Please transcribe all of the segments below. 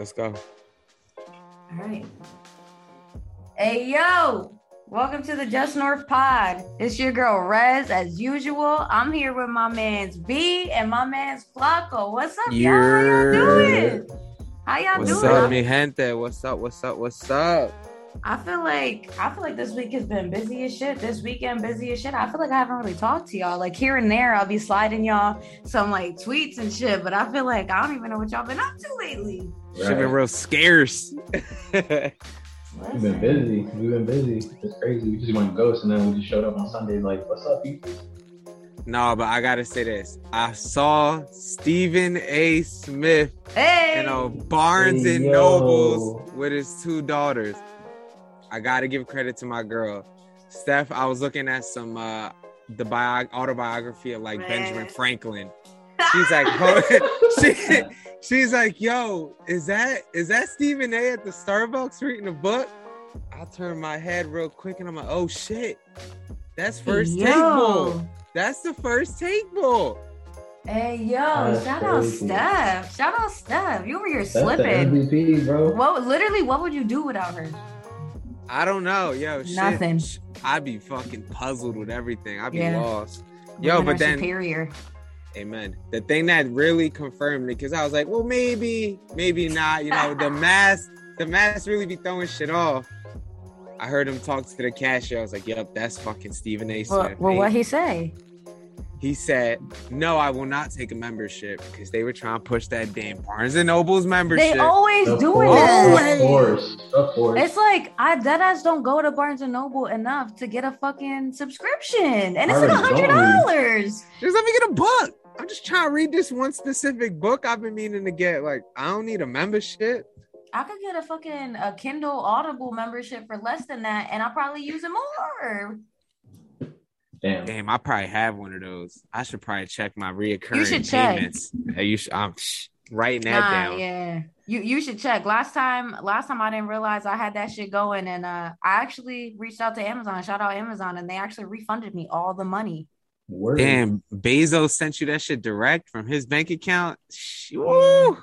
let's go. All right. Hey, yo. Welcome to the Just North Pod. It's your girl Rez, as usual. I'm here with my man's B and my man's Flacco. What's up, y'all? How y'all doing? How y'all What's doing? up, mi gente? What's up? What's up? What's up? I feel like I feel like this week has been busy as shit. This weekend busy as shit. I feel like I haven't really talked to y'all. Like here and there, I'll be sliding y'all some like tweets and shit. But I feel like I don't even know what y'all been up to lately. Shit been real scarce. We've been busy. We've been busy. It's crazy. We just went ghost and then we just showed up on Sunday like, what's up, people? no, but I gotta say this. I saw Stephen A. Smith Hey, you know, Barnes Hey, and yo. Nobles with his two daughters. I gotta give credit to my girl, Steph. I was looking at some uh the bio- autobiography of like Man. Benjamin Franklin. She's like, she, she's like, yo, is that is that Stephen A. at the Starbucks reading a book? I turn my head real quick and I'm like, oh shit, that's first take Yo. bull. That's the first take bull. Hey yo, That's shout out. Steph. Shout out Steph. You over here That's the slipping. MVP, bro. What literally what would you do without her? I don't know, yo. Shit, Nothing. I'd be fucking puzzled with everything. I'd be Yeah. lost. Yo, Women but then, superior. amen. The thing that really confirmed me, because I was like, well, maybe, maybe not. You know, the mask, the mask really be throwing shit off. I heard him talk to the cashier. I was like, yep, that's fucking Stephen A. Well, Smith. well He- what he say? He said, no, I will not take a membership because they were trying to push that damn Barnes and Noble's membership. They always Of doing course, that. Of course. Of course. It's like I deadass don't go to Barnes and Noble enough to get a fucking subscription, and it's like a hundred dollars. Just let me get a book. I'm just trying to read this one specific book I've been meaning to get. Like, I don't need a membership. I could get a fucking a Kindle Audible membership for less than that, and I'll probably use it more. Damn. Damn, I probably have one of those. I should probably check my reoccurring You should check. payments. Hey, you should, I'm shh, writing that Nah, down. yeah, you you should check. Last time, last time I didn't realize I had that shit going, and uh, I actually reached out to Amazon. Shout out Amazon, and they actually refunded me all the money. Word. Damn, Bezos sent you that shit direct from his bank account. Shh, Woo!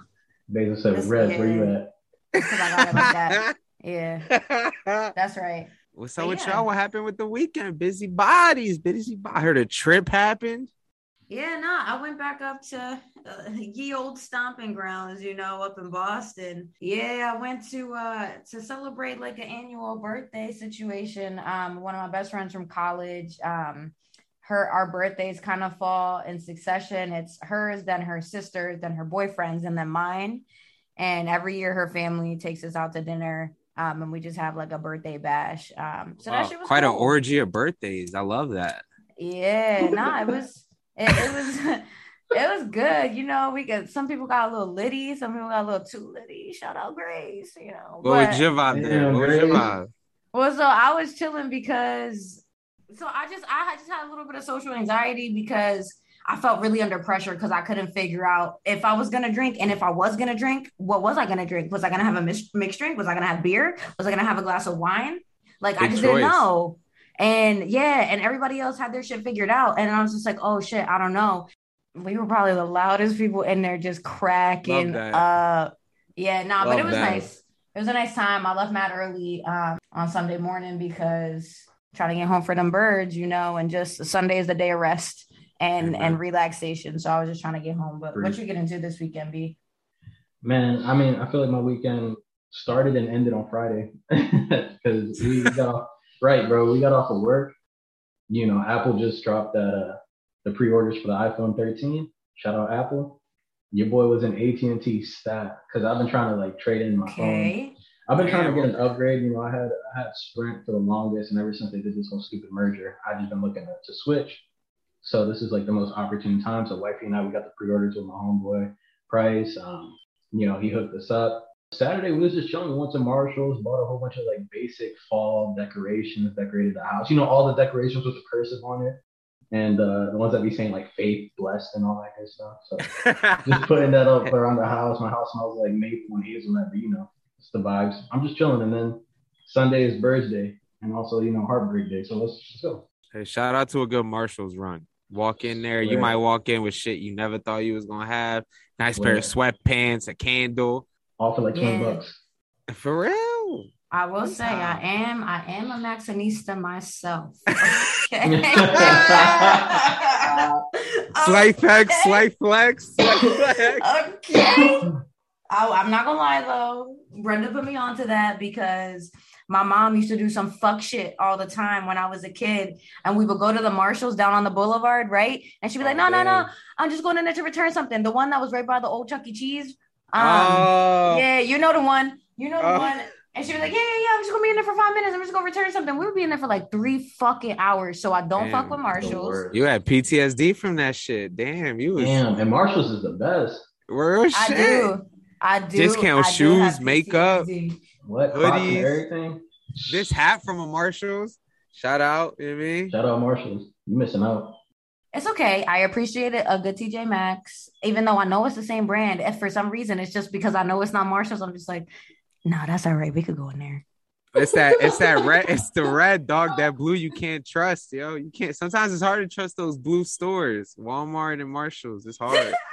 Bezos said, This- Rez, where you at? I got it like that. Yeah, that's right. What's up with y'all? What happened with the weekend? Busy bodies, busy. Bo- I heard a trip happened. Yeah, no, I went back up to uh, ye old stomping grounds, you know, up in Boston. Yeah, I went to uh to celebrate like an annual birthday situation. Um, one of my best friends from college. Um, her our birthdays kind of fall in succession. It's hers, then her sister's, then her boyfriend's, and then mine. And every year, her family takes us out to dinner. Um, and we just have like a birthday bash. Um, so Wow, that shit was quite an orgy of birthdays. I love that. Yeah, nah, it was it, it was it was good. You know, we got some people got a little litty, some people got a little too litty. Shout out Grace, you know. What But, was your vibe there? Damn, What was your vibe? well, so I was chilling because so I just I just had a little bit of social anxiety because I felt really under pressure because I couldn't figure out if I was gonna drink and if I was gonna drink, what was I gonna drink? Was I gonna have a mix- mixed drink? Was I gonna have beer? Was I gonna have a glass of wine? Like I just choice. didn't know. And yeah, and everybody else had their shit figured out. And I was just like, oh shit, I don't know. We were probably the loudest people in there just cracking up. Yeah, nah, but it was that. nice. It was a nice time. I left mad early um, on Sunday morning because trying to get home for them birds, you know, and just Sunday is the day of rest and Amen. and relaxation. So I was just trying to get home. But what you get into this weekend, B? Man, I mean, I feel like my weekend started and ended on Friday because we got off, right, bro. We got off of work. You know, Apple just dropped that uh the pre-orders for the iPhone 13. Shout out Apple. Your boy was an AT&T stat because I've been trying to like trade in my phone. I've been trying to get an upgrade. You know, I had I had Sprint for the longest, and ever since they did this whole stupid merger, I've just been looking to, to switch. So this is like the most opportune time. So wifey and I, we got the pre-orders with my homeboy Price. Um, you know, he hooked us up. Saturday we was just chilling. We went to Marshalls, bought a whole bunch of like basic fall decorations, decorated the house. You know, all the decorations with the cursive on it, and uh, the ones that be saying like faith, blessed, and all that good stuff. So just putting that up around the house. My house smells like maple and hazelnut, but you know, it's the vibes. I'm just chilling, and then Sunday is Birds Day, and also you know Heartbreak Day. So let's, let's go. Hey, shout out to a good Marshalls run. Walk in there, you might walk in with shit you never thought you was gonna have. Nice pair of sweatpants, a candle. all for like twenty Yeah. bucks. For real. I will say I am I am a Maxxinista myself. Okay. Slight flex, Okay. slight flex, slight flex. Okay. Oh, I'm not gonna lie though. Brenda put me onto that because my mom used to do some fuck shit all the time when I was a kid, and we would go to the Marshalls down on the boulevard, right? And she'd be like, "No, no, no, I'm just going in there to return something." The one that was right by the old Chuck E. Cheese. Um, oh, yeah, you know the one. You know the Oh. one. And she was like, "Yeah, yeah, yeah. I'm just gonna be in there for five minutes. I'm just gonna return something." We would be in there for like three fucking hours. So I don't fuck with Marshalls. you had PTSD from that shit. Damn, you was Damn, and Marshalls is the best. real I do. I do. Discount I shoes, have makeup. PTSD. What Crocs and Hoodies. everything. This hat from a Marshalls. Shout out, you know what I mean? Shout out Marshalls. You missing out. It's okay. I appreciate it. A good TJ Maxx, even though I know it's the same brand. If for some reason it's just because I know it's not Marshalls, I'm just like, no, that's all right. We could go in there. It's that it's that red, it's the red dog, that blue you can't trust, yo. You can't sometimes it's hard to trust those blue stores, Walmart and Marshalls. It's hard.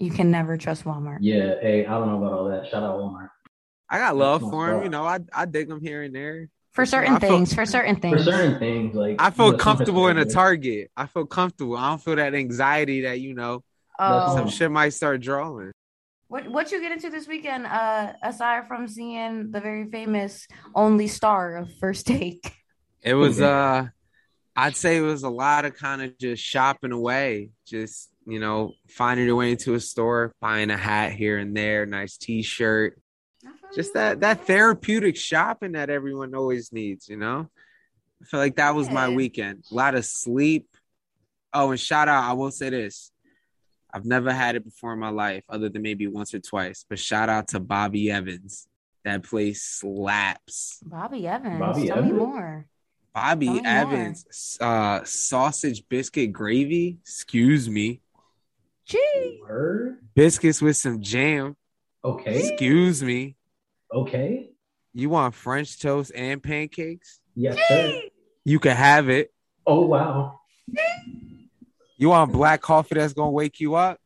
You can never trust Walmart. Yeah, hey, I don't know about all that. Shout out Walmart. I got love for my them, you know. I I dig them here and there. For certain I feel- things, for certain things. For certain things, like I you feel know, comfortable in a Target. I feel comfortable. I don't feel that anxiety that you know Oh, some shit might start drawing. what what you get into this weekend? Uh, aside from seeing the very famous only star of First Take. It was uh I'd say it was a lot of kind of just shopping away, just you know, finding your way into a store, buying a hat here and there, nice t-shirt, just that that therapeutic shopping that everyone always needs, you know. I feel like that was my weekend. A lot of sleep. Oh, and shout out, I will say this. I've never had it before in my life, other than maybe once or twice. But shout out to Bobby Evans. That place slaps. Bobby Evans. Bobby Tell me more. Bobby Tell me more. Evans, uh, sausage biscuit gravy. Excuse me. Gee. Biscuits with some jam. Okay. Excuse me. Okay. You want French toast and pancakes? Yes, sir. You can have it. Oh wow. You want black coffee that's gonna wake you up?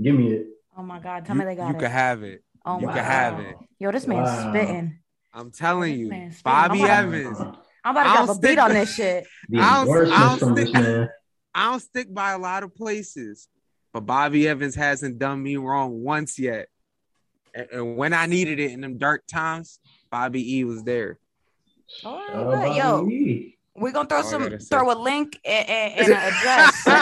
Give me it. Oh my God. Tell you, me they got you it. You can have it. oh you my can God. have it. Yo, this man's Wow. spitting. I'm telling you, Bobby on my- Evans. I'm about to I drop don't a beat on this shit. The I don't- I don't from this stick- man. I don't stick by a lot of places, but Bobby Evans hasn't done me wrong once yet. And, and when I needed it in them dark times, Bobby E was there. All right, Shout out but Bobby yo, E. we're gonna throw All I some, gotta say. throw a link and, and, and an address. in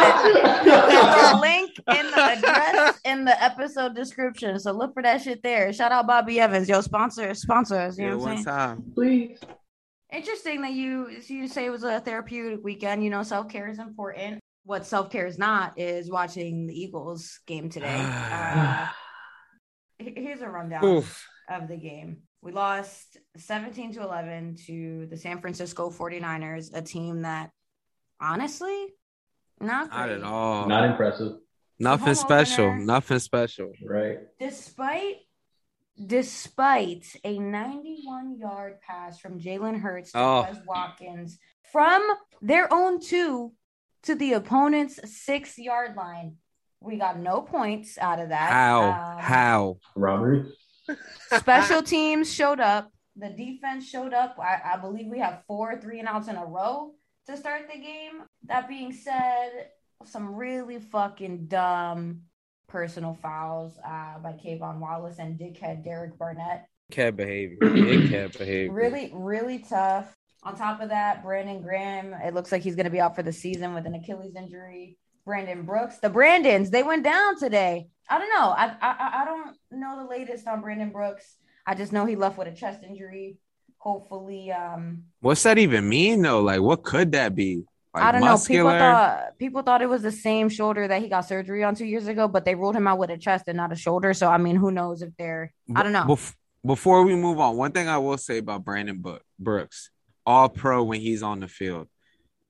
the, throw a link in the address in the episode description. So look for that shit there. Shout out Bobby Evans, yo, sponsor, sponsor us. You Yeah, know what I'm one saying? time. Please. Interesting that you you say it was a therapeutic weekend. You know, self care is important. What self care is not is watching the Eagles game today. Uh, he- here's a rundown Oof. of the game. We lost 17 to 11 to the San Francisco 49ers, a team that honestly not, Not at all. Not impressive, Nothing Home special. opener. Nothing special. right? Despite despite a 91 yard pass from Jalen Hurts to Oh. Quez Watkins from their own two to the opponent's six yard line. We got no points out of that. How? Um, How? Robbery. Special teams showed up. The defense showed up. I, I believe we have four three and outs in a row to start the game. That being said, some really fucking dumb personal fouls uh, by K'Von Wallace and dickhead Derek Barnett. Cat behavior. Big cat behavior. Really, really tough. On top of that, Brandon Graham, it looks like he's going to be out for the season with an Achilles injury. Brandon Brooks, the Brandons, they went down today. I don't know. I, I I don't know the latest on Brandon Brooks. I just know he left with a chest injury. Hopefully, um, What's that even mean though? Like, what could that be? Like I don't know. People thought people thought it was the same shoulder that he got surgery on two years ago, but they ruled him out with a chest and not a shoulder. So I mean, who knows if they're I don't know. Bef- before we move on, one thing I will say about Brandon Brooks, all pro when he's on the field,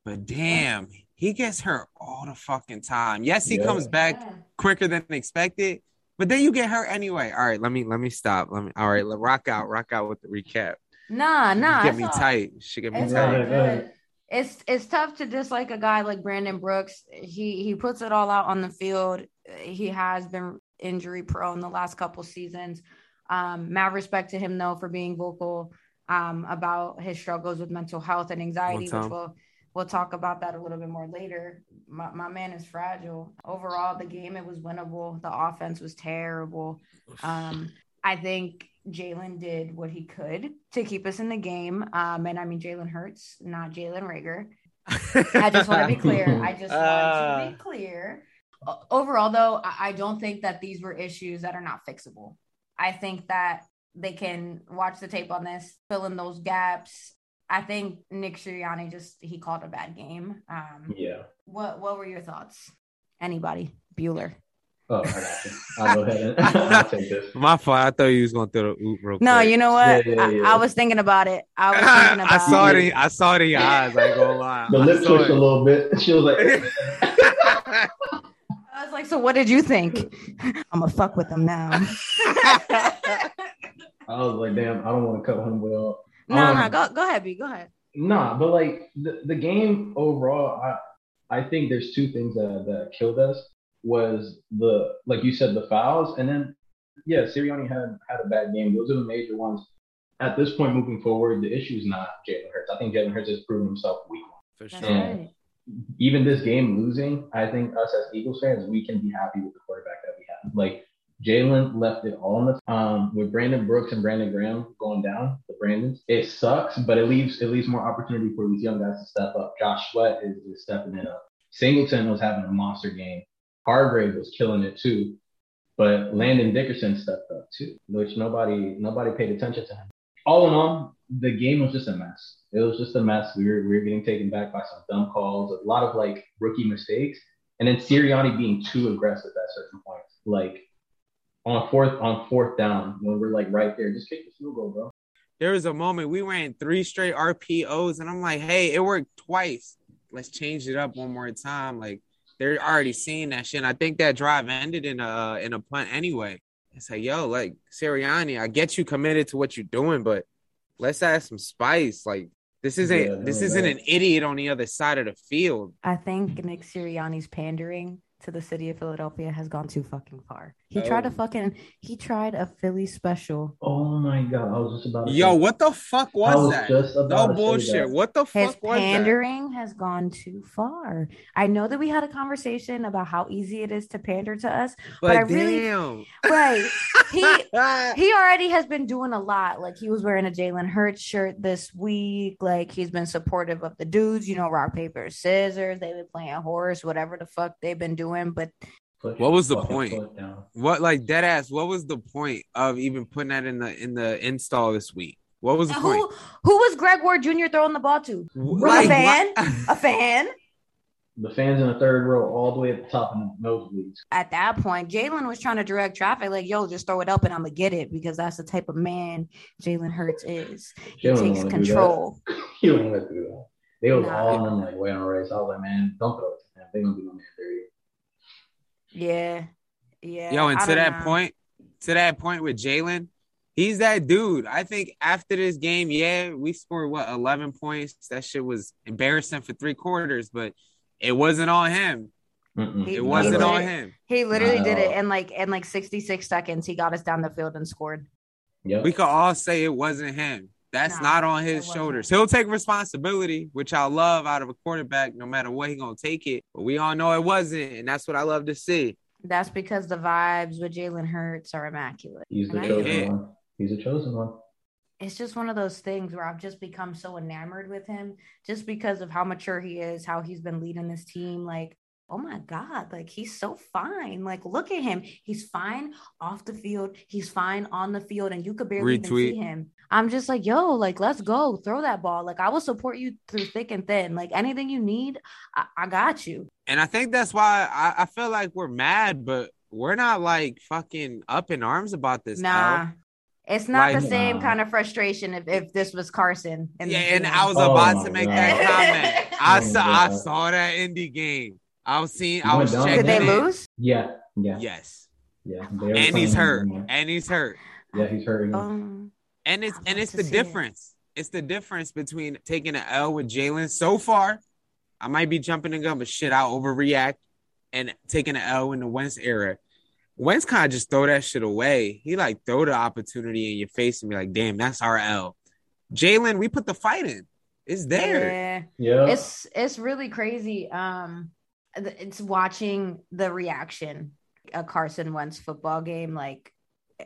but damn, he gets hurt all the fucking time. Yes, he Yeah. comes back Yeah. quicker than expected, but then you get hurt anyway. All right, let me let me stop. Let me. All right, let rock out, rock out with the recap. Nah, nah. get me all- tight. She get me It's tight. right, right. good. It's it's tough to dislike a guy like Brandon Brooks. He he puts it all out on the field. He has been injury prone the last couple seasons. Um, mad respect to him though for being vocal um, about his struggles with mental health and anxiety, which we'll we'll talk about that a little bit more later. My, my man is fragile. Overall, the game it was winnable. The offense was terrible. Um, I think Jalen did what he could to keep us in the game. Um, and I mean Jalen Hurts, not Jalen Reagor. I just want to be clear. I just want uh... to be clear. Overall, though, I don't think that these were issues that are not fixable. I think that they can watch the tape on this, fill in those gaps. I think Nick Sirianni just he called a bad game. Um, yeah. What What were your thoughts? Anybody? Bueller. Oh, I got you. I'll go ahead and I'll take this. My fault. I thought you was gonna throw the oop real No, quick. you know what? Yeah, yeah, yeah. I, I, was thinking about it. I was thinking about I saw it. In, I saw it in your eyes. I ain't gonna lie. The lip twitched a little bit. She was like. I was like, so what did you think? I'm gonna fuck with them now. I was like, damn, I don't want to cut him well. No, um, no, go go ahead, B. Go ahead. Nah, but like the, the game overall, I I think there's two things that that killed us was the like you said the fouls, and then yeah, Sirianni had had a bad game. Those are the major ones. At this point, moving forward, the issue is not Jalen Hurts. I think Jalen Hurts has proven himself weak. For sure. And even this game losing, I think us as Eagles fans, we can be happy with the quarterback that we have. Like Jalen left it all in the um with Brandon Brooks and Brandon Graham going down, the Brandons. It sucks, but it leaves it leaves more opportunity for these young guys to step up. Josh Sweat is, is stepping it up. Singleton was having a monster game. Hargrave was killing it too. But Landon Dickerson stepped up too, which nobody nobody paid attention to him. All in all, the game was just a mess. It was just a mess. We were we were getting taken back by some dumb calls, a lot of like rookie mistakes, and then Sirianni being too aggressive at certain points. Like on fourth on fourth down when we're like right there, just kick the field goal, bro. There was a moment we ran three straight RPOs, and I'm like, hey, it worked twice. Let's change it up one more time. Like they're already seeing that shit. And I think that drive ended in a uh, in a punt anyway. It's like, yo, like Sirianni, I get you committed to what you're doing, but let's add some spice. Like this isn't yeah, this isn't an idiot on the other side of the field. I think Nick Sirianni's pandering to the city of Philadelphia has gone too fucking far. He oh. tried a oh. fucking he tried a Philly special. Oh my god, I was just about to Yo, say, what the fuck was, was that? no bullshit. What the fuck was His pandering has gone too far. I know that we had a conversation about how easy it is to pander to us, but, but I really right. He he already has been doing a lot. Like he was wearing a Jalen Hurts shirt this week. Like he's been supportive of the dudes, you know, rock, paper, scissors. They've been playing horse, whatever the fuck they've been doing. But what was the point? What like dead ass? What was the point of even putting that in the in the install this week? What was the who, point? Who was Greg Ward Jr. throwing the ball to? Like, a fan? a fan? The fans in the third row, all the way at the top of the nosebleeds. At that point, Jalen was trying to direct traffic, like, "Yo, just throw it up, and I'm gonna get it," because that's the type of man Jalen Hurts is. He takes control. he don't want to do that. They was nah. all in them like way on race. I was like, man, don't throw it to him. They gonna be no man dirty. Yeah. Yeah. Yo, and to that know. point, to that point with Jalen, he's that dude. I think after this game, yeah, we scored what 11 points. That shit was embarrassing for three quarters, but it wasn't on him. He, it wasn't on him. He literally did it in like in like 66 seconds. He got us down the field and scored. Yeah. We could all say it wasn't him. That's no, not on his shoulders. He'll take responsibility, which I love out of a quarterback, no matter what, he gonna take it. But we all know it wasn't, and that's what I love to see. That's because the vibes with Jalen Hurts are immaculate. He's the chosen one. He's a chosen one. It's just one of those things where I've just become so enamored with him just because of how mature he is, how he's been leading this team. Like oh my God, like he's so fine. Like, look at him. He's fine off the field. He's fine on the field, and you could barely Retweet. even see him. I'm just like, yo, like, let's go. Throw that ball. Like, I will support you through thick and thin. Like, anything you need, I, I got you. And I think that's why I, I, feel like we're mad, but we're not like fucking up in arms about this. Nah. It's not like, the same uh, kind of frustration if, if this was Carson. yeah, and I was about oh, to make God. that comment. I saw I saw that Indy game. I was seeing. I was checking. Did they lose? Yeah. Yeah. Yes. Yeah. And he's hurt. And he's hurt. Yeah, he's hurt. Um, and it's and it's the difference. It. It's the difference between taking an L with Jalen so far. I might be jumping the gun, but shit, I'll overreact and taking an L in the Wentz era. Wentz kind of just throw that shit away. He like throw the opportunity in your face and be like, "Damn, that's our L." Jalen, we put the fight in. It's there. Yeah. yeah. It's it's really crazy. Um it's watching the reaction a Carson Wentz football game like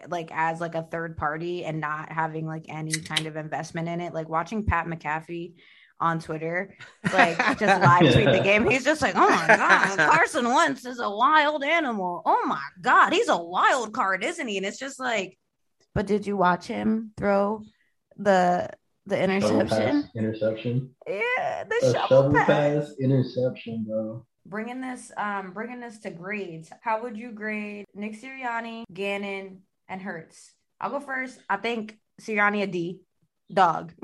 like as like a third party and not having like any kind of investment in it. Like watching Pat McAfee on Twitter, like just live tweet the game. He's just like, oh my God, Carson Wentz is a wild animal. Oh my God, he's a wild card, isn't he? And it's just like, but did you watch him throw the the interception? interception. Yeah, the shovel, shovel pass. pass. interception, bro. Bringing this, um, bringing this to grades. How would you grade Nick Sirianni, Gannon, and Hurts? I'll go first. I think Sirianni a D dog.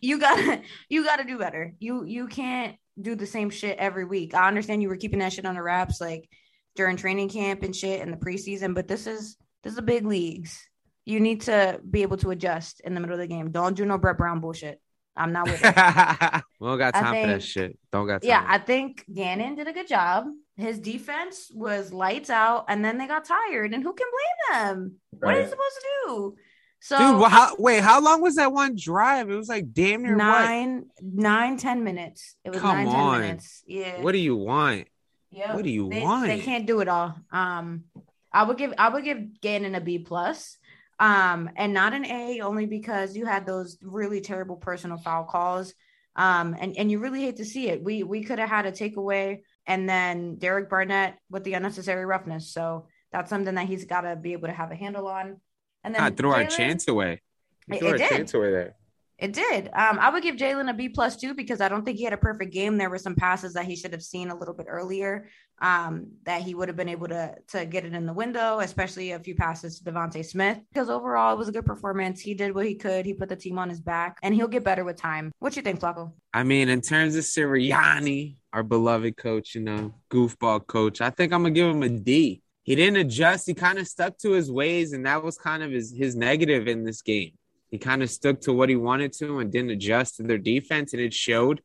You gotta you gotta do better. You you can't do the same shit every week. I understand you were keeping that shit on the wraps like during training camp and shit in the preseason but this is this is the big leagues. You need to be able to adjust in the middle of the game. Don't do no brett brown bullshit i'm not with it we don't got time think, for that shit don't got time yeah i think gannon did a good job his defense was lights out and then they got tired and who can blame them right. what are you supposed to do so, dude, well, how, wait, how long was that one drive? It was like damn near nine, what? nine, ten minutes. It was Come nine, on. 10 minutes. Yeah. What do you want? Yeah. What do you they, want? They can't do it all. Um, I would give, I would give Gannon a B plus, um, and not an A only because you had those really terrible personal foul calls, um, and and you really hate to see it. We we could have had a takeaway, and then Derek Barnett with the unnecessary roughness. So that's something that he's got to be able to have a handle on. And then threw Jalen, our chance away. We threw it, our chance away there. It did. Um, I would give Jalen a B plus too because I don't think he had a perfect game. There were some passes that he should have seen a little bit earlier. Um, that he would have been able to to get it in the window, especially a few passes to DeVonta Smith. Because overall, it was a good performance. He did what he could. He put the team on his back, and he'll get better with time. What you think, Flacco? I mean, in terms of Sirianni, our beloved coach, you know, goofball coach, I think I'm gonna give him a D he didn't adjust. He kind of stuck to his ways, and that was kind of his his negative in this game. He kind of stuck to what he wanted to and didn't adjust to their defense, and it showed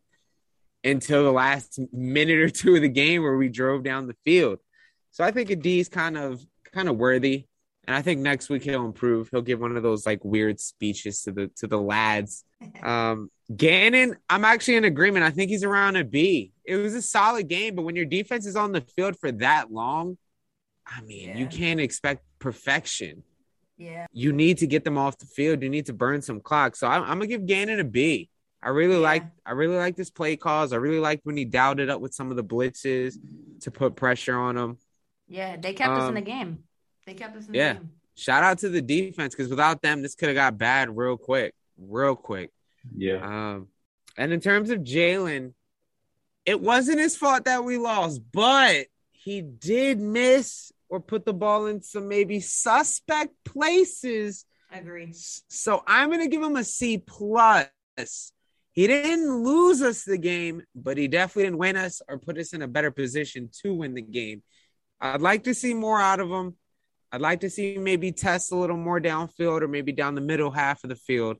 until the last minute or two of the game where we drove down the field. So I think a D is kind of kind of worthy, and I think next week he'll improve. He'll give one of those like weird speeches to the to the lads. Um, Gannon, I'm actually in agreement. I think he's around a B. It was a solid game, but when your defense is on the field for that long I mean, yeah. you can't expect perfection. Yeah. You need to get them off the field. You need to burn some clock. So I'm, I'm gonna give Gannon a B. I really yeah. like I really like this play calls. I really liked when he dialed it up with some of the blitzes to put pressure on them. Yeah, they kept um, us in the um, game. They kept us in yeah. the game. Shout out to the defense because without them, this could have got bad real quick, real quick. Yeah. Um, and in terms of Jalen, it wasn't his fault that we lost, but he did miss or put the ball in some maybe suspect places. I agree. So I'm going to give him a C plus. He didn't lose us the game, but he definitely didn't win us or put us in a better position to win the game. I'd like to see more out of him. I'd like to see maybe test a little more downfield or maybe down the middle half of the field.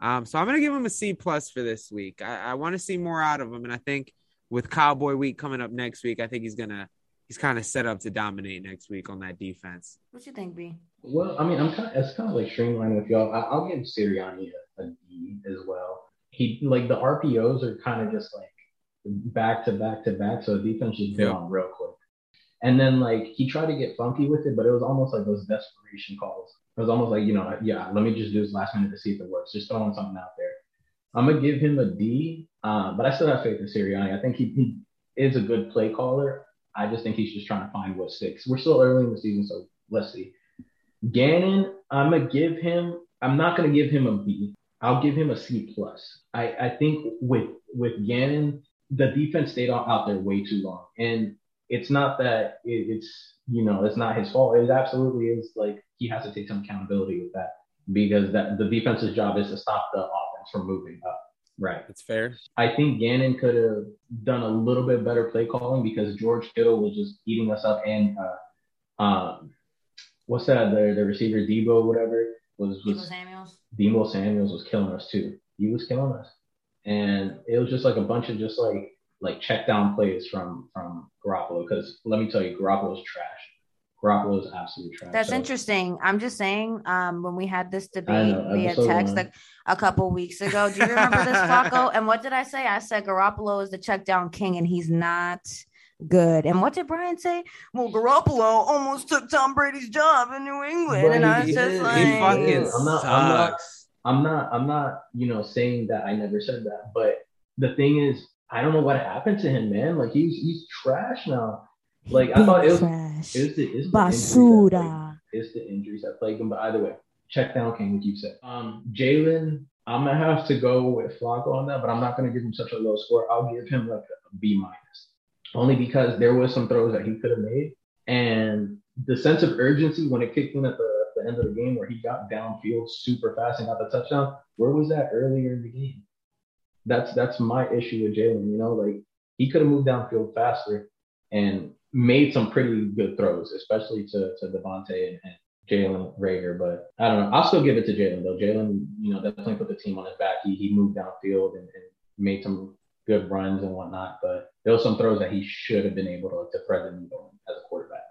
Um, so I'm going to give him a C plus for this week. I, I want to see more out of him, and I think with Cowboy Week coming up next week, I think he's going to he's kind of set up to dominate next week on that defense. What do you think, B? Well, I mean, I'm kind of it's kind of like streamlining with y'all. I, will give Sirianni a, a D as well. He like the RPOs are kind of just like back to back to back, so the defense just yep. on real quick. And then like he tried to get funky with it, but it was almost like those desperation calls. It was almost like you know, yeah, let me just do this last minute to see if it works. Just throwing something out there. I'm gonna give him a D, uh, but I still have faith in Sirianni. I think he, he is a good play caller. I just think he's just trying to find what sticks. We're still early in the season, so let's see. Gannon, I'm gonna give him. I'm not gonna give him a B. I'll give him a C plus. I, I think with with Gannon, the defense stayed out there way too long, and it's not that it, it's you know it's not his fault. It absolutely is like he has to take some accountability with that because that the defense's job is to stop the offense from moving up. Right. That's fair. I think Gannon could have done a little bit better play calling because George Kittle was just eating us up and uh, um, what's that? The the receiver Deebo, whatever, was was Deebo Samuels. Deebo Samuels was killing us too. He was killing us. And it was just like a bunch of just like like check down plays from from Garoppolo because let me tell you, Garoppolo's trash. Garoppolo is absolute trash. That's So, interesting. I'm just saying, um, when we had this debate know, via text one. a, a couple weeks ago, do you remember this, Flacco? And what did I say? I said Garoppolo is the check down king, and he's not good. And what did Brian say? Well, Garoppolo almost took Tom Brady's job in New England, But and I was just did. like, he fucking I'm not- I'm not- I'm not I'm not, you know, saying that I never said that, but the thing is, I don't know what happened to him, man. Like he's he's trash now. Like, I thought it was- trash. It's the, it's the injuries that Basura. it's the injuries that plague him. But either way, check down King, like you said. Um, Jalen, I'm gonna have to go with Flacco on that, but I'm not gonna give him such a low score. I'll give him like a B minus, only because there was some throws that he could have made, and the sense of urgency when it kicked in at the, at the end of the game where he got downfield super fast and got the touchdown. Where was that earlier in the game? That's that's my issue with Jalen. You know, like he could have moved downfield faster and made some pretty good throws, especially to to DeVonta and, and Jalen Reagor. But I don't know. I'll still give it to Jalen though. Jalen, you know, definitely put the team on his back. He he moved downfield and, and made some good runs and whatnot. But there was some throws that he should have been able to, to thread the needle as a quarterback.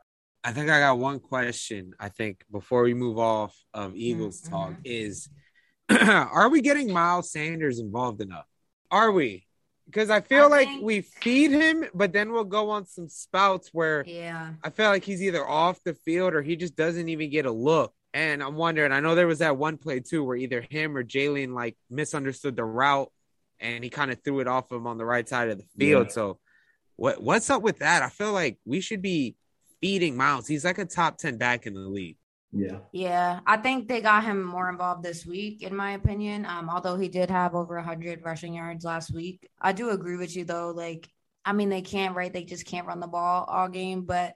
I think I got one question. I think before we move off of Eagles Mhm. talk is, are we getting Miles Sanders involved enough? Are we? Because I feel I like think- we feed him, but then we'll go on some spouts where Yeah. I feel like he's either off the field or he just doesn't even get a look. And I'm wondering, I know there was that one play too where either him or Jalen like misunderstood the route and he kind of threw it off him on the right side of the field. Yeah. So what what's up with that? I feel like we should be feeding Miles. He's like a top 10 back in the league. Yeah. Yeah, I think they got him more involved this week, in my opinion. Um, although he did have over 100 rushing yards last week. I do agree with you, though. Like, I mean, they can't, right? They just can't run the ball all game. But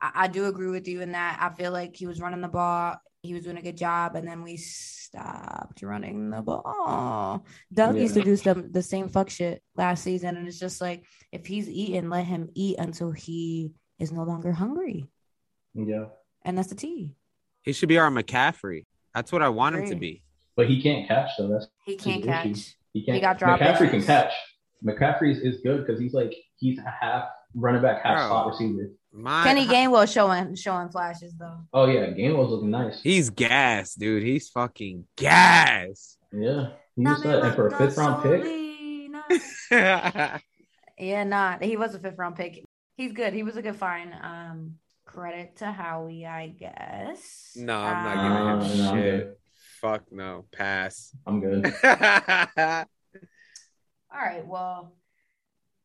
I, I do agree with you in that. I feel like he was running the ball. He was doing a good job. And then we stopped running the ball. Doug Yeah. used to do some the same fuck shit last season. And it's just like, if he's eating, let him eat until he is no longer hungry. Yeah. And that's the T. He should be our McCaffrey. That's what I want him to be. But he can't catch though. That's He can't the issue. catch. He can't. He got drop McCaffrey can catch. McCaffrey is, is good because he's like he's a half running back, half Bro. slot receiver. My, Kenny Gainwell showing showing flashes though. Oh yeah, Gainwell's looking nice. He's gas, dude. He's fucking gas. yeah, he's a stud. And for a fifth round pick, Yeah, not he was a fifth round pick. He's good. He was a good find. Um, credit to Howie, I guess. no, I'm not giving him no, I'm shit. good. Fuck no. Pass. I'm good. All right. Well,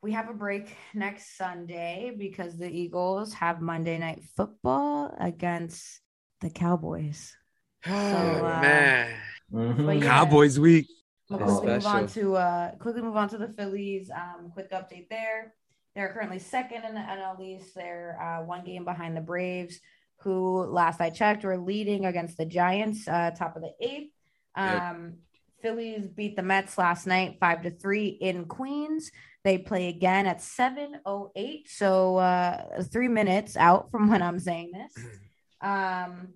we have a break next Sunday because the Eagles have Monday night football against the Cowboys. oh, uh, man. Mhm. Yeah. Cowboys week. We'll Oh, quickly move on to uh quickly move on to the Phillies. Um, quick update there. They're currently second in the NL East. They're uh, one game behind the Braves, who last I checked were leading against the Giants, uh, top of the eighth. Yep. Um, Phillies beat the Mets last night, five to three in Queens. They play again at seven oh eight, so uh, three minutes out from when I'm saying this. Um,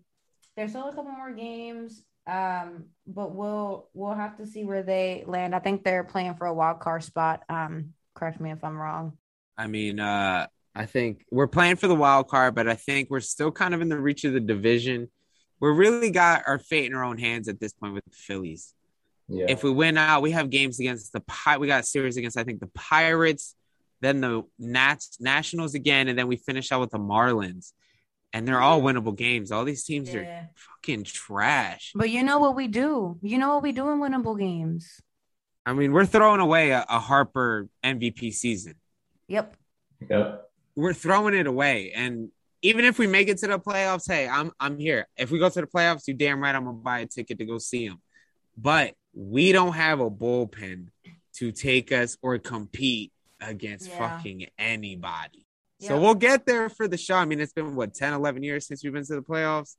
there's still a couple more games, um, but we'll we'll have to see where they land. I think they're playing for a wild card spot. Um, correct me if I'm wrong. I mean, uh, I think we're playing for the wild card, but I think we're still kind of in the reach of the division. We really got our fate in our own hands at this point with the Phillies. Yeah. If we win out, we have games against the Pi- we got a series against I think the Pirates, then the Nats Nationals again, and then we finish out with the Marlins. And they're all winnable games. All these teams are fucking trash. But you know what we do? You know what we do in winnable games? I mean, we're throwing away a, a Harper MVP season. Yep. Yep. we're throwing it away. And even if we make it to the playoffs, hey, I'm I'm here. If we go to the playoffs, you damn right I'm gonna buy a ticket to go see them. But we don't have a bullpen to take us or compete against Yeah. fucking anybody. Yeah. So we'll get there for the show. I mean, it's been what 10, 11 years since we've been to the playoffs.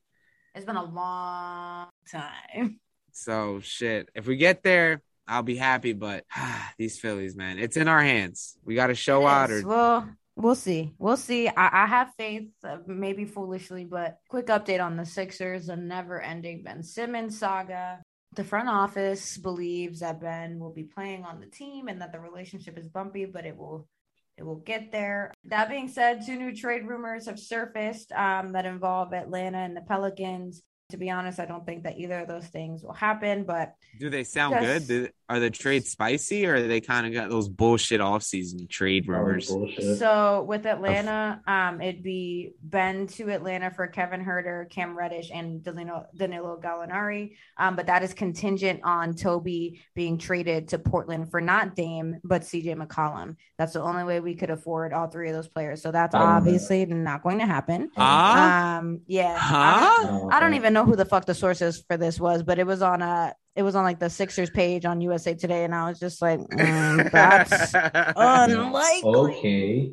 It's been a long time. So shit. If we get there, I'll be happy. But these Phillies, man, it's in our hands. We got to show It out or Well, we'll see. We'll see. I, I have faith, uh, maybe foolishly, but quick update on the Sixers, a never ending Ben Simmons saga. The front office believes that Ben will be playing on the team and that the relationship is bumpy, but it will it will get there. That being said, two new trade rumors have surfaced um, that involve Atlanta and the Pelicans to be honest, I don't think that either of those things will happen. But do they sound just, good? Are the trades spicy, or are they kind of got those bullshit off-season trade rumors? So with Atlanta, um, it'd be Ben to Atlanta for Kevin Huerter, Cam Reddish, and Danilo, Danilo Gallinari. Um, but that is contingent on Toby being traded to Portland for not Dame but CJ McCollum. That's the only way we could afford all three of those players. So that's obviously not going to happen. Huh? Um, yeah, huh? I, don't, I don't even know who the fuck the sources for this was, but it was on a it was on like the Sixers page on USA Today, and I was just like, mm, that's unlikely. Okay.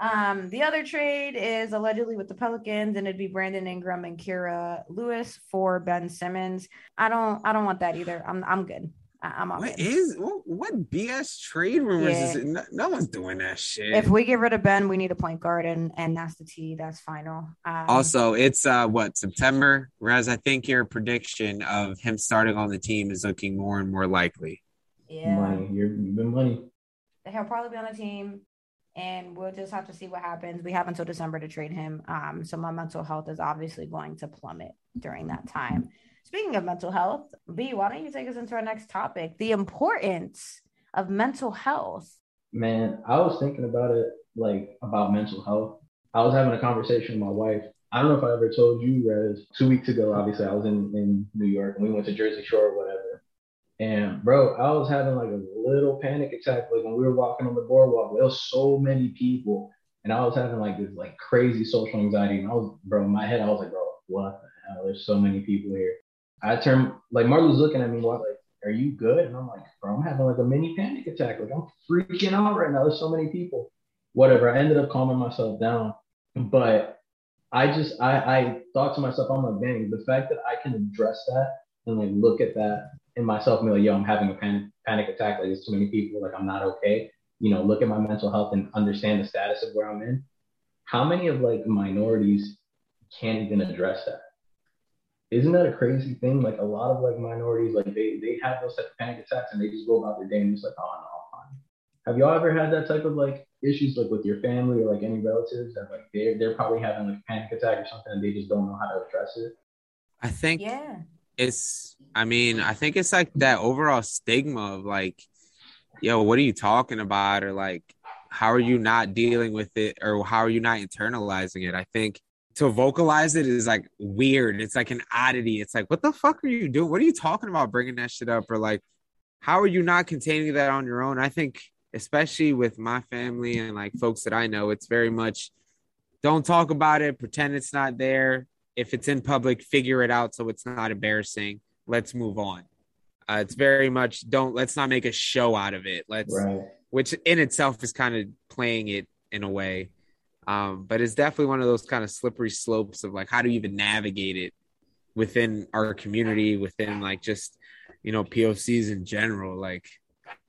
Um, the other trade is allegedly with the Pelicans, and it'd be Brandon Ingram and Kira Lewis for Ben Simmons. I don't, I don't want that either. I'm, I'm good. I'm all what is what, what, BS trade rumors yeah. is it? No, no, one's doing that shit. If we get rid of Ben, we need a point guard, and and that's the T. That's final. Um, also, it's uh what September, whereas I think your prediction of him starting on the team is looking more and more likely. Yeah, money. You're been money. He'll probably be on the team, and we'll just have to see what happens. We have until December to trade him. Um, so my mental health is obviously going to plummet during that time. Speaking of mental health, B, why don't you take us into our next topic? The importance of mental health. Man, I was thinking about it like about mental health. I was having a conversation with my wife. I don't know if I ever told you, Rez, two weeks ago, obviously, I was in, in New York and we went to Jersey Shore or whatever. And bro, I was having like a little panic attack. Like when we were walking on the boardwalk, there was so many people. And I was having like this like crazy social anxiety. And I was, bro, in my head, I was like, bro, what the hell? There's so many people here. I turned like Marley's looking at me like, "Are you good?" And I'm like, "Bro, I'm having like a mini panic attack. Like I'm freaking out right now. There's so many people." Whatever. I ended up calming myself down, but I just I I thought to myself, I'm like, dang, the fact that I can address that and like look at that in myself and be like, yo, I'm having a panic panic attack. Like there's too many people. Like I'm not okay. You know, look at my mental health and understand the status of where I'm in. How many of like minorities can't even address that? isn't that a crazy thing? Like a lot of like minorities, like they they have those type of panic attacks and they just go about their day and just like, oh no, I'm fine. Have y'all ever had that type of like issues like with your family or like any relatives that like they're they're probably having like a panic attack or something and they just don't know how to address it? I think yeah. It's I mean, I think it's like that overall stigma of like, yo, what are you talking about? Or like how are you not dealing with it or how are you not internalizing it? I think to vocalize it is like weird. It's like an oddity. It's like, what the fuck are you doing? What are you talking about bringing that shit up? Or like, how are you not containing that on your own? I think, especially with my family and like folks that I know, it's very much don't talk about it, pretend it's not there. If it's in public, figure it out so it's not embarrassing. Let's move on. Uh, it's very much don't let's not make a show out of it. Let's, right. which in itself is kind of playing it in a way. Um, but it's definitely one of those kind of slippery slopes of like how do you even navigate it within our community, within like just you know POCs in general. Like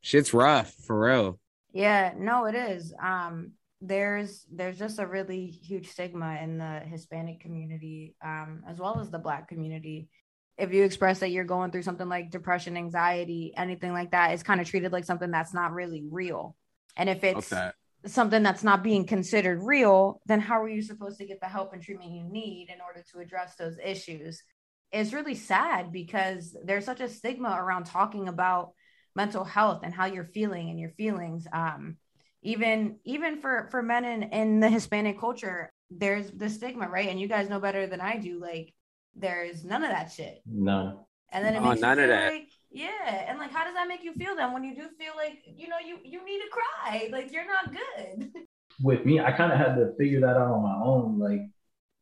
shit's rough for real. Yeah, no, it is. Um, there's there's just a really huge stigma in the Hispanic community, um, as well as the Black community. If you express that you're going through something like depression, anxiety, anything like that, it's kind of treated like something that's not really real. And if it's okay something that's not being considered real, then how are you supposed to get the help and treatment you need in order to address those issues? It's really sad because there's such a stigma around talking about mental health and how you're feeling and your feelings. Um, even even for for men in, in the Hispanic culture, there's the stigma, right? And you guys know better than I do. Like, there's none of that shit. None. And then it oh, makes none of that. Like, yeah, and like, how does that make you feel then when you do feel like you know you you need to cry, like you're not good? With me, I kind of had to figure that out on my own. Like,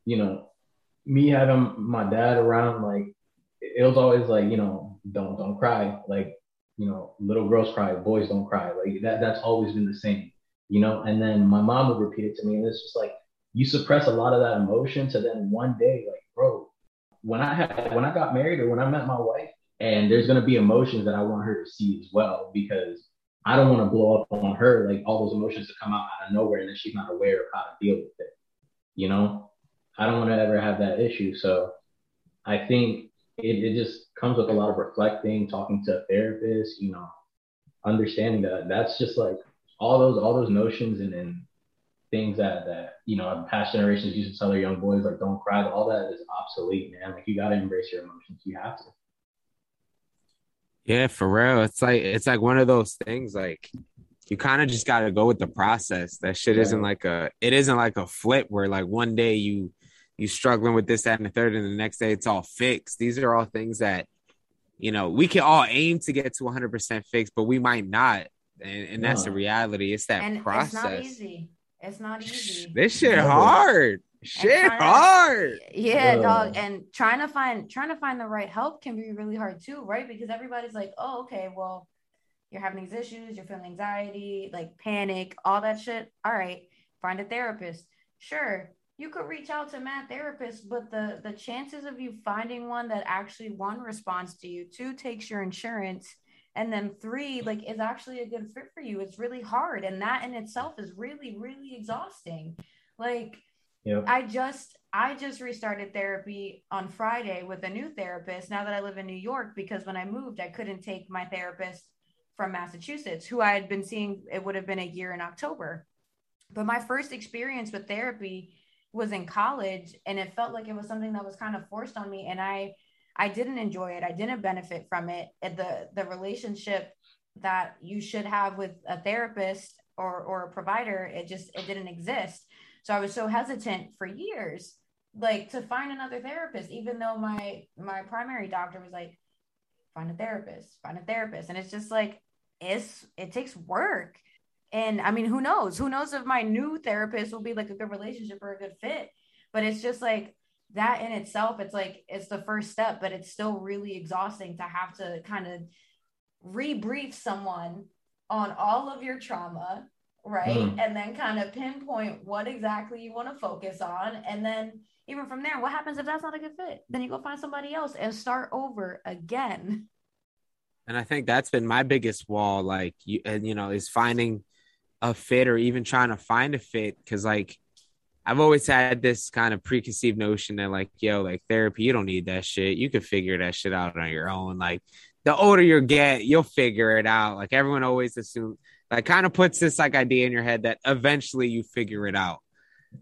you know, me having my dad around, like, it was always like, you know, don't don't cry. Like, you know, little girls cry, boys don't cry. Like that that's always been the same, you know. And then my mom would repeat it to me, and it's just like you suppress a lot of that emotion So then one day, like, bro, when I had when I got married or when I met my wife and there's to be emotions that I want her to see as well because I don't want to blow up on her like all those emotions to come out out of nowhere and then she's not aware of how to deal with it. You know, I don't want to ever have that issue. So I think it, it just comes with a lot of reflecting, talking to a therapist, you know, understanding that that's just like all those all those notions and, and things that that you know past generations used to tell their young boys like don't cry all that is obsolete man. Like you got to embrace your emotions. You have to. Yeah for real. It's like it's like one of those things like you kind of just got to go with the process. That shit isn't like a it isn't like a flip where like one day you you struggling with this that and the third and the next day it's all fixed these are all things that you know we can all aim to get to 100% fixed but we might not and, and that's the reality it's that and process it's not easy it's not easy. This shit hard. Shit hard. yeah, dog. And trying to find trying to find the right help can be really hard too, right? Because everybody's like, oh, okay, well, you're having these issues, you're feeling anxiety, like panic, all that shit. All right, find a therapist. Sure, you could reach out to mad therapists, but the the chances of you finding one that actually one responds to you, two takes your insurance, and then three like is actually a good fit for you it's really hard and that in itself is really really exhausting like yep. i just i just restarted therapy on friday with a new therapist now that i live in new york because when i moved i couldn't take my therapist from massachusetts who i had been seeing it would have been a year in october but my first experience with therapy was in college and it felt like it was something that was kind of forced on me and i I didn't enjoy it. I didn't benefit from it. The the relationship that you should have with a therapist or or a provider, it just it didn't exist. So I was so hesitant for years, like to find another therapist, even though my my primary doctor was like, find a therapist, find a therapist. And it's just like it's it takes work. And I mean, who knows? Who knows if my new therapist will be like a good relationship or a good fit? But it's just like that in itself, it's like it's the first step, but it's still really exhausting to have to kind of rebrief someone on all of your trauma, right? Mm. And then kind of pinpoint what exactly you want to focus on. And then even from there, what happens if that's not a good fit? Then you go find somebody else and start over again. And I think that's been my biggest wall, like you and you know, is finding a fit or even trying to find a fit. Cause like I've always had this kind of preconceived notion that like, yo, like therapy, you don't need that shit. You can figure that shit out on your own. Like the older you get, you'll figure it out. Like everyone always assumes like kind of puts this like idea in your head that eventually you figure it out.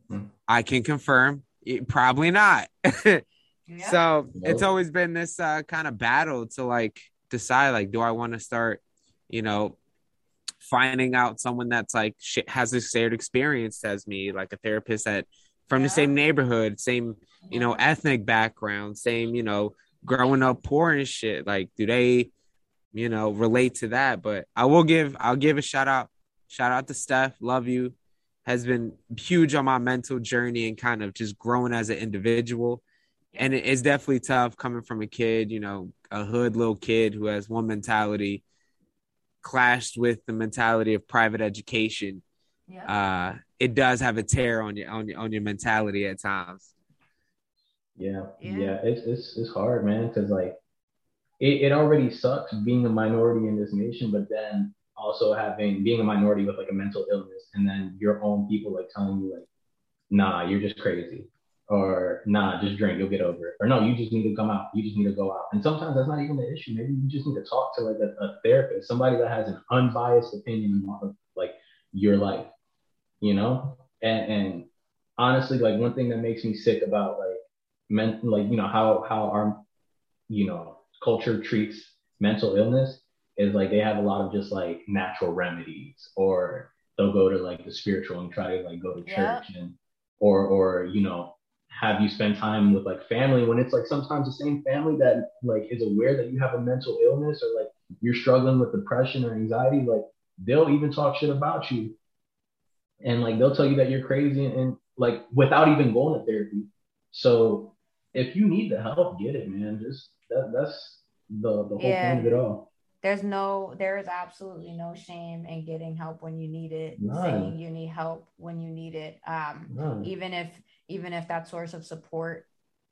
Mm-hmm. I can confirm it, probably not. yeah. So it's always been this uh, kind of battle to like decide like, do I want to start, you know, finding out someone that's like has a shared experience as me, like a therapist that from yeah. the same neighborhood, same you know ethnic background, same you know growing up poor and shit. Like, do they you know relate to that? But I will give I'll give a shout out shout out to Steph. Love you. Has been huge on my mental journey and kind of just growing as an individual. And it is definitely tough coming from a kid, you know, a hood little kid who has one mentality clashed with the mentality of private education, yeah. uh, it does have a tear on your on your on your mentality at times. Yeah, yeah, yeah it's it's it's hard, man, because like it, it already sucks being a minority in this nation, but then also having being a minority with like a mental illness, and then your own people like telling you like, nah, you're just crazy or nah, just drink, you'll get over it. Or no, you just need to come out. You just need to go out. And sometimes that's not even the issue. Maybe you just need to talk to like a, a therapist, somebody that has an unbiased opinion on like your life, you know? And and honestly, like one thing that makes me sick about like men like you know how how our you know culture treats mental illness is like they have a lot of just like natural remedies or they'll go to like the spiritual and try to like go to church yeah. and or or you know have you spend time with like family when it's like sometimes the same family that like is aware that you have a mental illness or like you're struggling with depression or anxiety like they'll even talk shit about you. And like they'll tell you that you're crazy and, and like without even going to therapy. So if you need the help get it man. Just that that's the the whole yeah. point of it all there's no there is absolutely no shame in getting help when you need it None. saying you need help when you need it um None. even if even if that source of support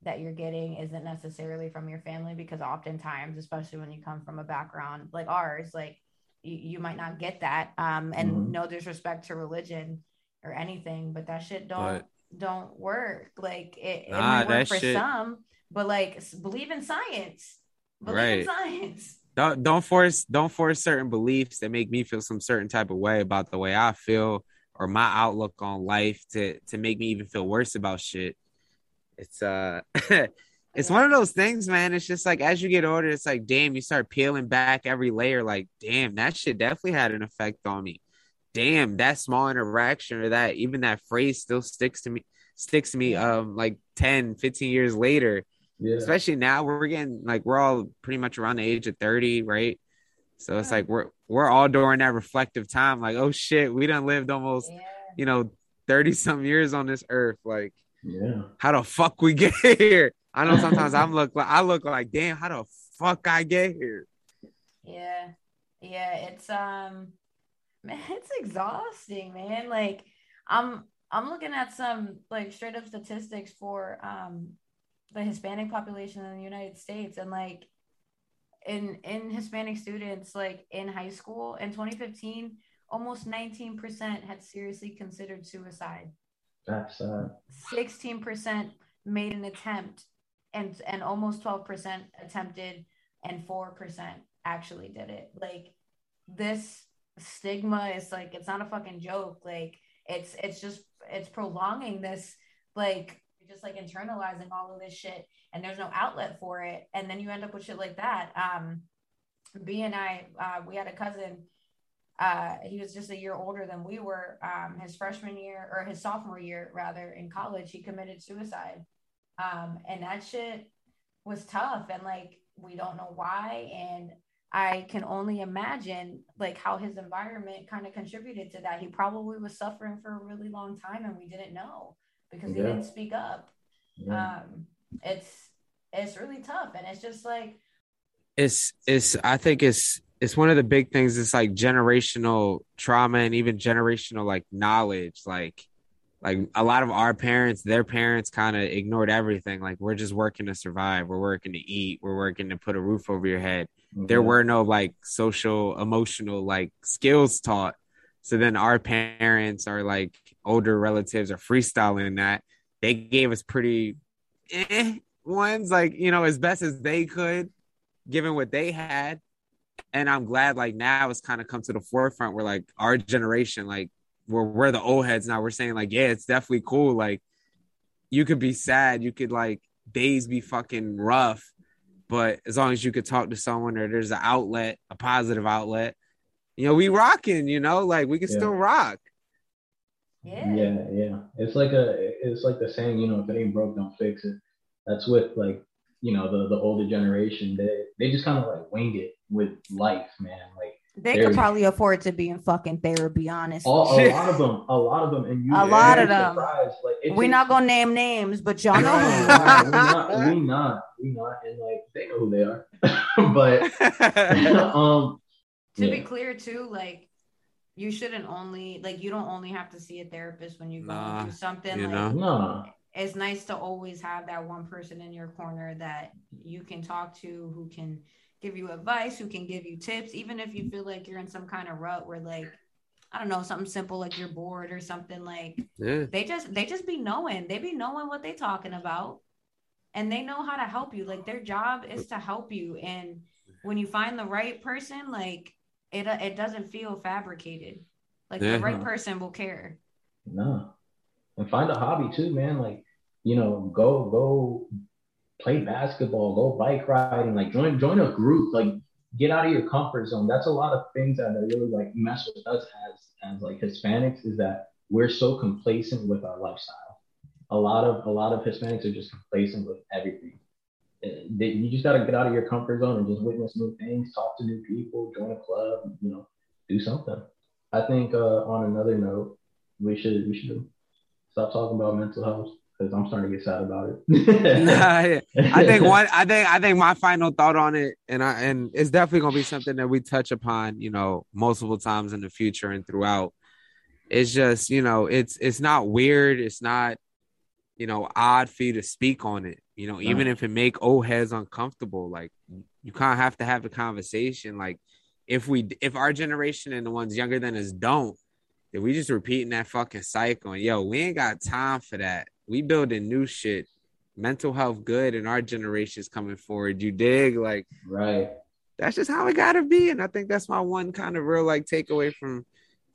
that you're getting isn't necessarily from your family because oftentimes especially when you come from a background like ours like you, you might not get that um and mm-hmm. no disrespect to religion or anything but that shit don't but, don't work like it, nah, it might work for shit. some but like believe in science believe right. in science don't don't force don't force certain beliefs that make me feel some certain type of way about the way I feel or my outlook on life to to make me even feel worse about shit. It's uh it's one of those things, man. It's just like as you get older, it's like, damn, you start peeling back every layer. Like, damn, that shit definitely had an effect on me. Damn, that small interaction or that even that phrase still sticks to me, sticks to me um like 10, 15 years later. Yeah. Especially now we're getting like we're all pretty much around the age of 30, right? So it's like we're we're all during that reflective time, like, oh shit, we done lived almost, Yeah. you know, 30 some years on this earth. Like, Yeah. how the fuck we get here? I know sometimes I'm look like I look like damn, how the fuck I get here? Yeah. Yeah, it's um man, it's exhausting, man. Like I'm I'm looking at some like straight up statistics for um the Hispanic population in the United States and like in in Hispanic students like in high school in 2015 almost 19% had seriously considered suicide. That's uh 16% made an attempt and and almost 12% attempted and 4% actually did it. Like this stigma is like it's not a fucking joke. Like it's it's just it's prolonging this like just like internalizing all of this shit and there's no outlet for it and then you end up with shit like that um b and i uh, we had a cousin uh, he was just a year older than we were. Um, his freshman year or his sophomore year, rather, in college, he committed suicide. Um, and that shit was tough. And like, we don't know why. And I can only imagine like how his environment kind of contributed to that. He probably was suffering for a really long time and we didn't know because he didn't speak up. yeah. Um, it's, it's really tough. And it's just like, It's it's I think it's it's one of the big things. It's like generational trauma and even generational like knowledge. Like like a lot of our parents, their parents kind of ignored everything. Like we're just working to survive. We're working to eat. We're working to put a roof over your head. there were no like social emotional like skills taught so then our parents or like older relatives are freestyling that. They gave us pretty eh, ones like you know as best as they could given what they had. And i'm glad like now it's kind of come to the forefront where like our generation like we're, we're the old heads now. We're saying like yeah it's definitely cool. Like you could be sad. You could like days be fucking rough but as long as you could talk to someone or there's an outlet, a positive outlet, you know, we rocking, you know, like we can Yeah. still rock. yeah, Yeah, yeah. It's like a it's like the saying, you know, if it ain't broke, don't fix it. That's with like, you know, the the older generation. They they just kind of like wing it with life, man. Like they could probably afford to be in fucking therapy, honest. all, a lot of them, a lot of them, and you A lot of them. Like We're takes- not gonna name names, but y'all know No, who you no, are. we not, we not, we not, and like they know who they are. but um, to be clear too like you shouldn't only like you don't only have to see a therapist when you go Nah, through something you like know. no, it's nice to always have that one person in your corner that you can talk to who can give you advice who can give you tips even if you feel like you're in some kind of rut where like i don't know something simple like you're bored or something like yeah. they just they just be knowing. They be knowing what they talking about. And they know how to help you. Like their job is to help you. And when you find the right person like it uh, it doesn't feel fabricated like Yeah. the right person will care no, and find a hobby too, man. Like you know, go go play basketball, go bike riding, like join join a group, like get out of your comfort zone. That's a lot of things that are really like mess with us as as like Hispanics is that we're so complacent with our lifestyle. A lot of a lot of Hispanics are just complacent with everything. You just got to get out of your comfort zone and just witness new things, talk to new people, join a club, you know, do something. I think uh, on another note, we should we should stop talking about mental health because I'm starting to get sad about it. I think one I think I think my final thought on it and I and it's definitely gonna be something that we touch upon, you know, multiple times in the future and throughout. It's just, you know, it's it's not weird, it's not, you know, odd for you to speak on it. You know, even No. if it make old heads uncomfortable, like you kind of have to have a conversation. Like if we if our generation and the ones younger than us don't, then we just repeating that fucking cycle. And yo, we ain't got time for that. We building new shit mental health good and our generation's coming forward. You dig? Like right. that's just how it gotta be. And I think that's my one kind of real like takeaway from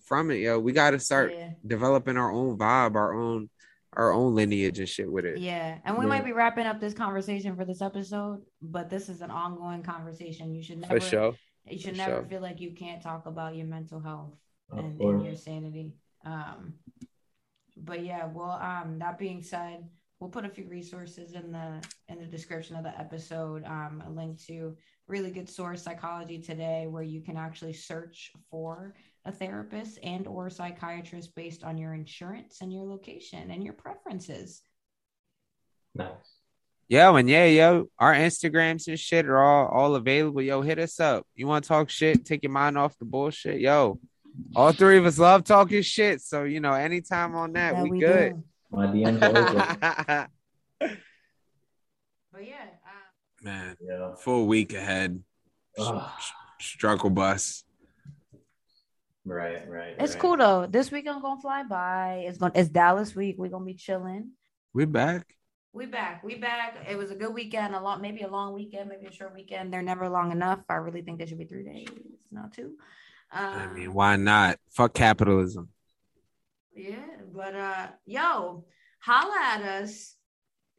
from it, yo. We gotta start Yeah. developing our own vibe, our own our own lineage and shit with it. Yeah, and we Yeah. might be wrapping up this conversation for this episode, but this is an ongoing conversation. You should never, For sure. you should for never sure. feel like you can't talk about your mental health and, and your sanity. Um, but yeah, well, um, that being said, we'll put a few resources in the in the description of the episode. Um, a link to really good source psychology today, where you can actually search for a therapist and or psychiatrist based on your insurance and your location and your preferences. Nice. Yo, and yeah, yo, our Instagrams and shit are all all available. Yo, hit us up. You want to talk shit? Take your mind off the bullshit. Yo, all three of us love talking shit. So you know, anytime on that, Yeah, we, we good. do. My DMs are open. But yeah, uh, Man, Yeah. full week ahead. Ugh. Struggle bus. Right, right. it's right. cool though. This weekend I'm gonna fly by. It's gonna it's Dallas week. We're gonna be chilling. We're back. We back. We back. It was a good weekend. A lot, maybe a long weekend, maybe a short weekend. They're never long enough. I really think they should be three days, not two. Um, I mean, why not? Fuck capitalism. Yeah, but uh yo, holla at us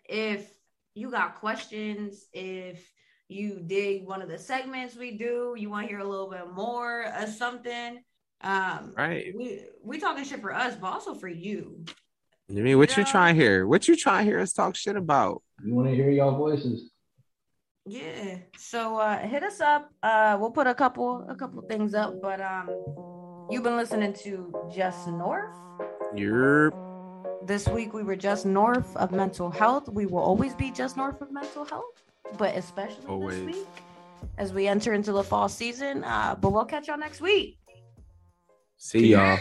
if you got questions, if you dig one of the segments we do, you want to hear a little bit more of something. Um Right. we we talking shit for us, but also for you. I mean, what you Yeah. trying here? What you trying to hear us talk shit about? You want to hear y'all voices? Yeah. So uh hit us up. Uh we'll put a couple a couple things up, but um you've been listening to Just North. You're This week we were just north of mental health. We will always be just north of mental health, but especially Always. this week as we enter into the fall season. Uh, but we'll catch y'all next week. See y'all.